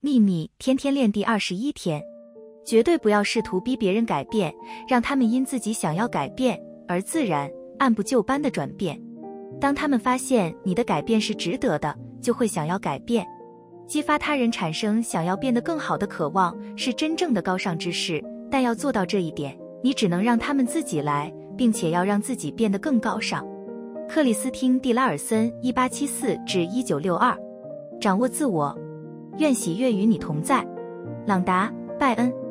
秘密天天练第二十一天，绝对不要试图逼别人改变，让他们因自己想要改变而自然按部就班的转变。当他们发现你的改变是值得的，就会想要改变。激发他人产生想要变得更好的渴望，是真正的高尚之事。但要做到这一点，你只能让他们自己来，并且要让自己变得更高尚。克里斯汀·蒂拉尔森（一八七四至一九六二），掌握自我。愿喜悦与你同在，朗达·拜恩。